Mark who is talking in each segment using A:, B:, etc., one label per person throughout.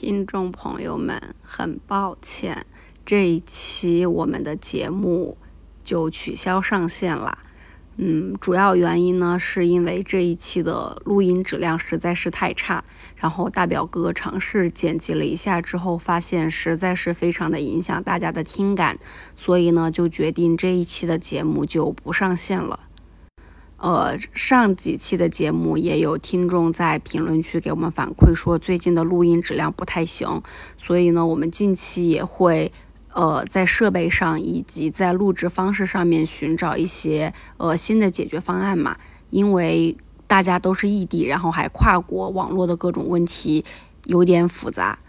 A: 听众朋友们，很抱歉，这一期我们的节目就取消上线了。嗯，主要原因呢，是因为这一期的录音质量实在是太差。然后大表哥尝试剪辑了一下之后，发现实在是非常的影响大家的听感，所以呢，就决定这一期的节目就不上线了。呃，上几期的节目也有听众在评论区给我们反馈说，最近的录音质量不太行，所以呢，我们近期也会。呃，在设备上以及在录制方式上面寻找一些呃新的解决方案嘛，因为大家都是异地，然后还跨国网络的各种问题有点复杂。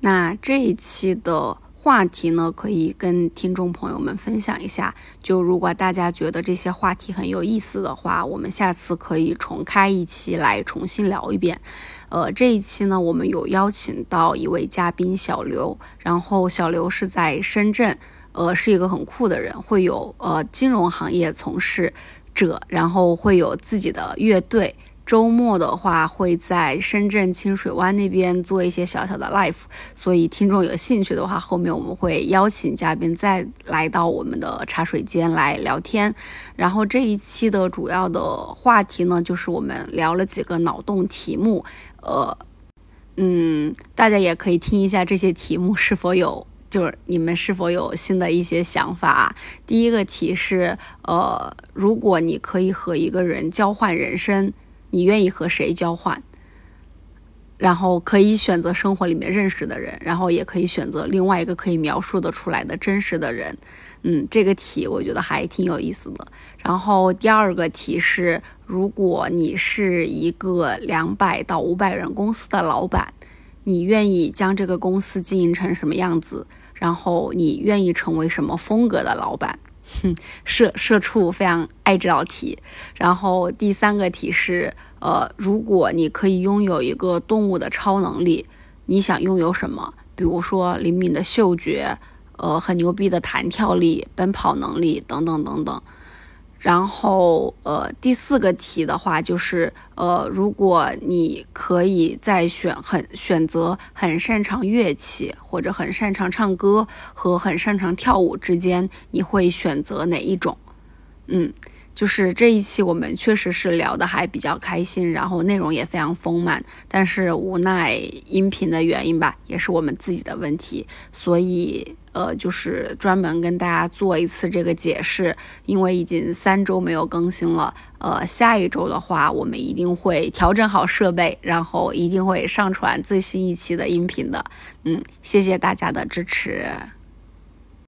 A: 那这一期的。话题呢，可以跟听众朋友们分享一下。就如果大家觉得这些话题很有意思的话，我们下次可以重开一期来重新聊一遍。呃，这一期呢，我们有邀请到一位嘉宾小刘，然后小刘是在深圳，呃，是一个很酷的人，会有呃金融行业从事者，然后会有自己的乐队。周末的话会在深圳清水湾那边做一些小小的 life，所以听众有兴趣的话，后面我们会邀请嘉宾再来到我们的茶水间来聊天。然后这一期的主要的话题呢，就是我们聊了几个脑洞题目，呃，嗯，大家也可以听一下这些题目是否有，就是你们是否有新的一些想法。第一个题是，呃，如果你可以和一个人交换人生。你愿意和谁交换？然后可以选择生活里面认识的人，然后也可以选择另外一个可以描述的出来的真实的人。嗯，这个题我觉得还挺有意思的。然后第二个题是：如果你是一个两百到五百人公司的老板，你愿意将这个公司经营成什么样子？然后你愿意成为什么风格的老板？哼，社社畜非常爱这道题。然后第三个题是，呃，如果你可以拥有一个动物的超能力，你想拥有什么？比如说灵敏的嗅觉，呃，很牛逼的弹跳力、奔跑能力等等等等。然后，呃，第四个题的话就是，呃，如果你可以在选很选择很擅长乐器或者很擅长唱歌和很擅长跳舞之间，你会选择哪一种？嗯。就是这一期我们确实是聊的还比较开心，然后内容也非常丰满，但是无奈音频的原因吧，也是我们自己的问题，所以呃就是专门跟大家做一次这个解释，因为已经三周没有更新了，呃下一周的话我们一定会调整好设备，然后一定会上传最新一期的音频的，嗯，谢谢大家的支持。